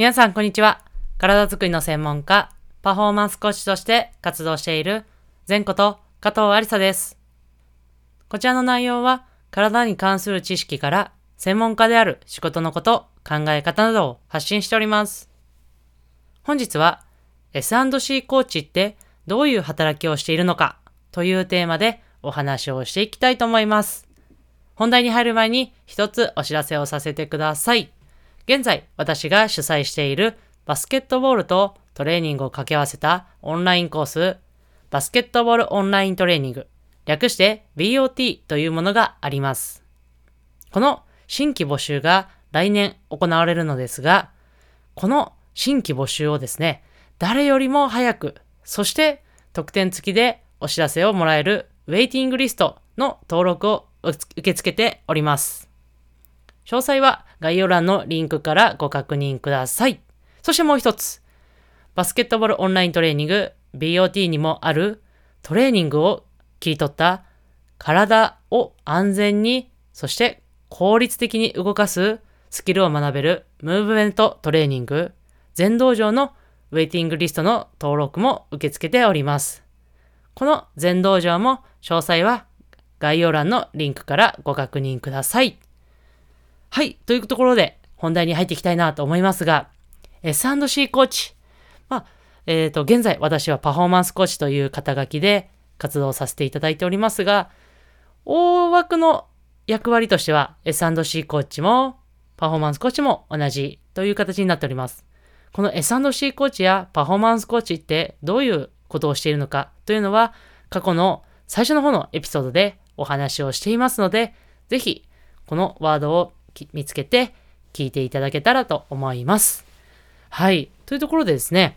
皆さん、こんにちは。体づくりの専門家、パフォーマンスコーチとして活動している、前こと加藤ありさです。こちらの内容は、体に関する知識から、専門家である仕事のこと、考え方などを発信しております。本日は、S&C コーチってどういう働きをしているのかというテーマでお話をしていきたいと思います。本題に入る前に一つお知らせをさせてください。現在、私が主催しているバスケットボールとトレーニングを掛け合わせたオンラインコース、バスケットボールオンライントレーニング、略して BOT というものがあります。この新規募集が来年行われるのですが、この新規募集をですね、誰よりも早く、そして特典付きでお知らせをもらえるウェイティングリストの登録を受け付けております。詳細は概要欄のリンクからご確認ください。そしてもう一つ、バスケットボールオンライントレーニング BOT にもあるトレーニングを切り取った体を安全に、そして効率的に動かすスキルを学べるムーブメントトレーニング全道場のウェイティングリストの登録も受け付けております。この全道場も詳細は概要欄のリンクからご確認ください。はい、というところで本題に入っていきたいなと思いますが、S&C コーチ。まあ、えっ、と、現在私はパフォーマンスコーチという肩書きで活動させていただいておりますが、大枠の役割としては S&C コーチもパフォーマンスコーチも同じという形になっております。この S&C コーチやパフォーマンスコーチってどういうことをしているのかというのは過去の最初の方のエピソードでお話をしていますので、ぜひこのワードを見つけて聞いていただけたらと思います。はい。というところでですね、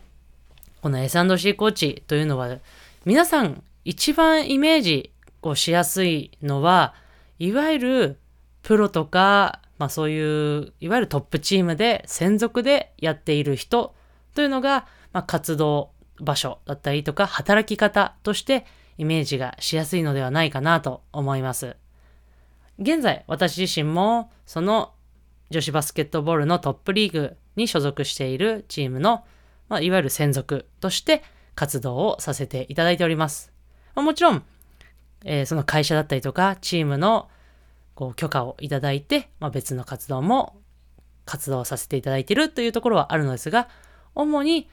この S&C コーチというのは皆さん一番イメージをしやすいのは、いわゆるプロとか、まあそういう、いわゆるトップチームで専属でやっている人というのが、まあ活動場所だったりとか働き方としてイメージがしやすいのではないかなと思います。現在、私自身もその女子バスケットボールのトップリーグに所属しているチームの、まあ、いわゆる専属として活動をさせていただいております。まあ、もちろん、えーその会社だったりとかチームのこう許可をいただいて、まあ、別の活動も活動させていただいているというところはあるのですが、主に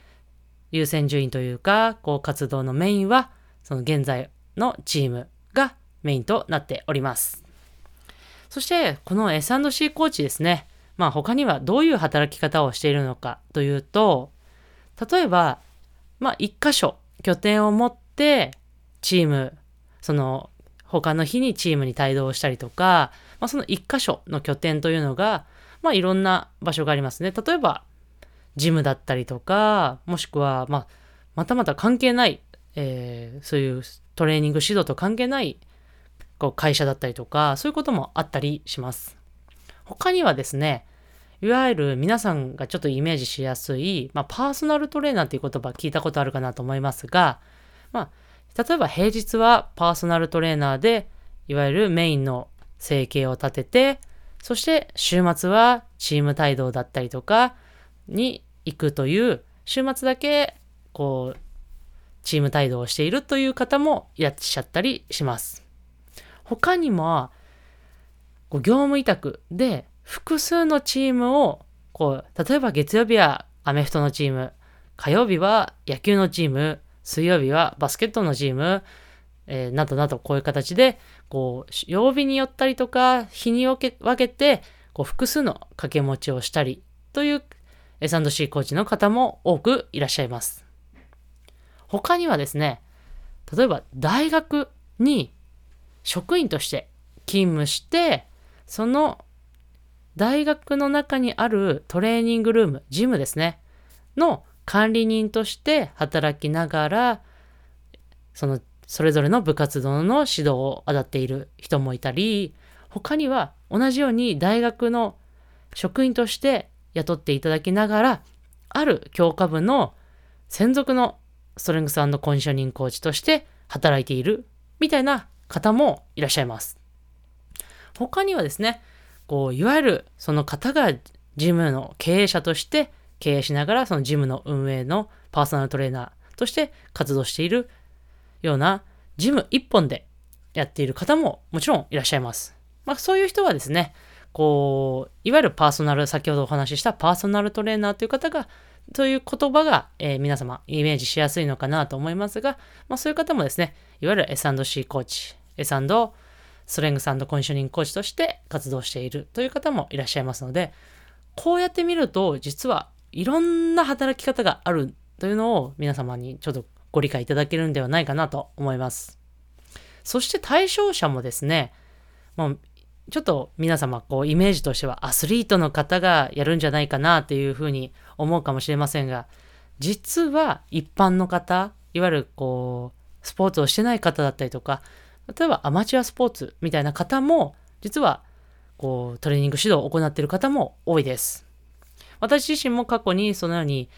優先順位というか、こう活動のメインは、その現在のチームがメインとなっております。そして、この S&C コーチですね。まあ他にはどういう働き方をしているのかというと、例えば、まあ一箇所拠点を持ってチーム、その他の日にチームに帯同したりとか、まあその一箇所の拠点というのが、まあいろんな場所がありますね。例えば、ジムだったりとか、もしくは、まあ、またまた関係ない、えーそういうトレーニング指導と関係ないこう会社だったりとか、そういうこともあったりします。他にはですね、いわゆる皆さんがちょっとイメージしやすい、まあ、パーソナルトレーナーっていう言葉聞いたことあるかなと思いますが、まあ、例えば平日はパーソナルトレーナーで、いわゆるメインの生計を立てて、そして週末はチーム帯同だったりとかに行くという、週末だけこう、チーム帯同をしているという方もいらっしゃったりします。他にも、こう業務委託で複数のチームを、こう、例えば月曜日はアメフトのチーム、火曜日は野球のチーム、水曜日はバスケットのチーム、えーなどなどこういう形で、こう、曜日によったりとか、日に分け分けて、こう、複数の掛け持ちをしたりという S&C コーチの方も多くいらっしゃいます。他にはですね、例えば大学に職員として勤務して、その大学の中にあるトレーニングルーム、ジムですね、の管理人として働きながら、そのそれぞれの部活動の指導を当たっている人もいたり、他には同じように大学の職員として雇っていただきながら、ある教科部の専属のストレングスコンディショニングコーチとして働いているみたいな方もいらっしゃいます。他にはですね、こう、いわゆるその方がジムの経営者として経営しながらそのジムの運営のパーソナルトレーナーとして活動しているようなジム一本でやっている方ももちろんいらっしゃいます。まあそういう人はですね、こう、いわゆるパーソナル、先ほどお話ししたパーソナルトレーナーという方が、という言葉が、えー、皆様イメージしやすいのかなと思いますが、まあそういう方もですね、いわゆる S&C コーチ、S& ストレングスコンショニングコーチとして活動しているという方もいらっしゃいますので、こうやって見ると、実はいろんな働き方があるというのを皆様にちょっとご理解いただけるんではないかなと思います。そして対象者もですね、もうちょっと皆様こうイメージとしてはアスリートの方がやるんじゃないかなっていうふうに思うかもしれませんが、実は一般の方、いわゆるこう、スポーツをしてない方だったりとか、例えばアマチュアスポーツみたいな方も、実はこうトレーニング指導を行っている方も多いです。私自身も過去にそのように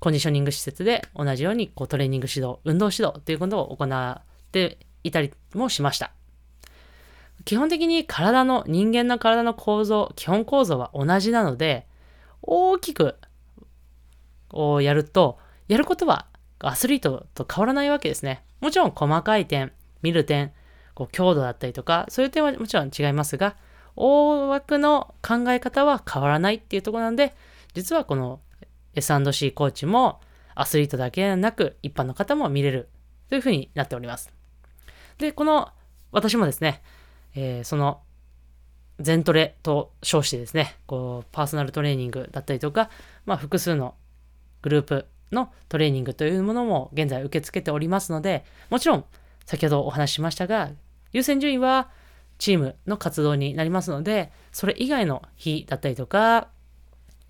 コンディショニング施設で同じようにこうトレーニング指導、運動指導ということを行っていたりもしました。基本的に体の、人間の体の構造、基本構造は同じなので、大きくをやると、やることはアスリートと変わらないわけですね。もちろん細かい点、見る点、こう強度だったりとか、そういう点はもちろん違いますが、大枠の考え方は変わらないっていうところなんで、実はこの S&C コーチもアスリートだけではなく一般の方も見れるというふうになっております。で、この私もですね、えー、その全トレと称してですね、こう、パーソナルトレーニングだったりとか、まあ、複数のグループのトレーニングというものも現在受け付けておりますので、もちろん、先ほどお話ししましたが、優先順位はチームの活動になりますので、それ以外の日だったりとか、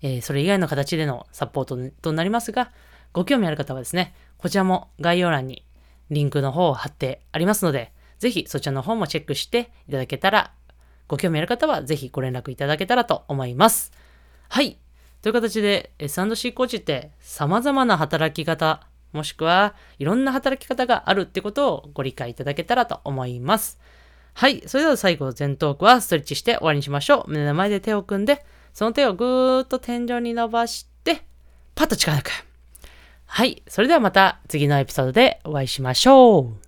えー、それ以外の形でのサポートとなりますが、ご興味ある方はですね、こちらも概要欄にリンクの方を貼ってありますので、ぜひそちらの方もチェックしていただけたら、ご興味ある方はぜひご連絡いただけたらと思います。はい。という形で S&C コーチって様々な働き方、もしくはいろんな働き方があるってことをご理解いただけたらと思います。はい。それでは最後、全トークはストレッチして終わりにしましょう。胸の前で手を組んで、その手をぐーっと天井に伸ばして、パッと力抜く。はい。それではまた次のエピソードでお会いしましょう。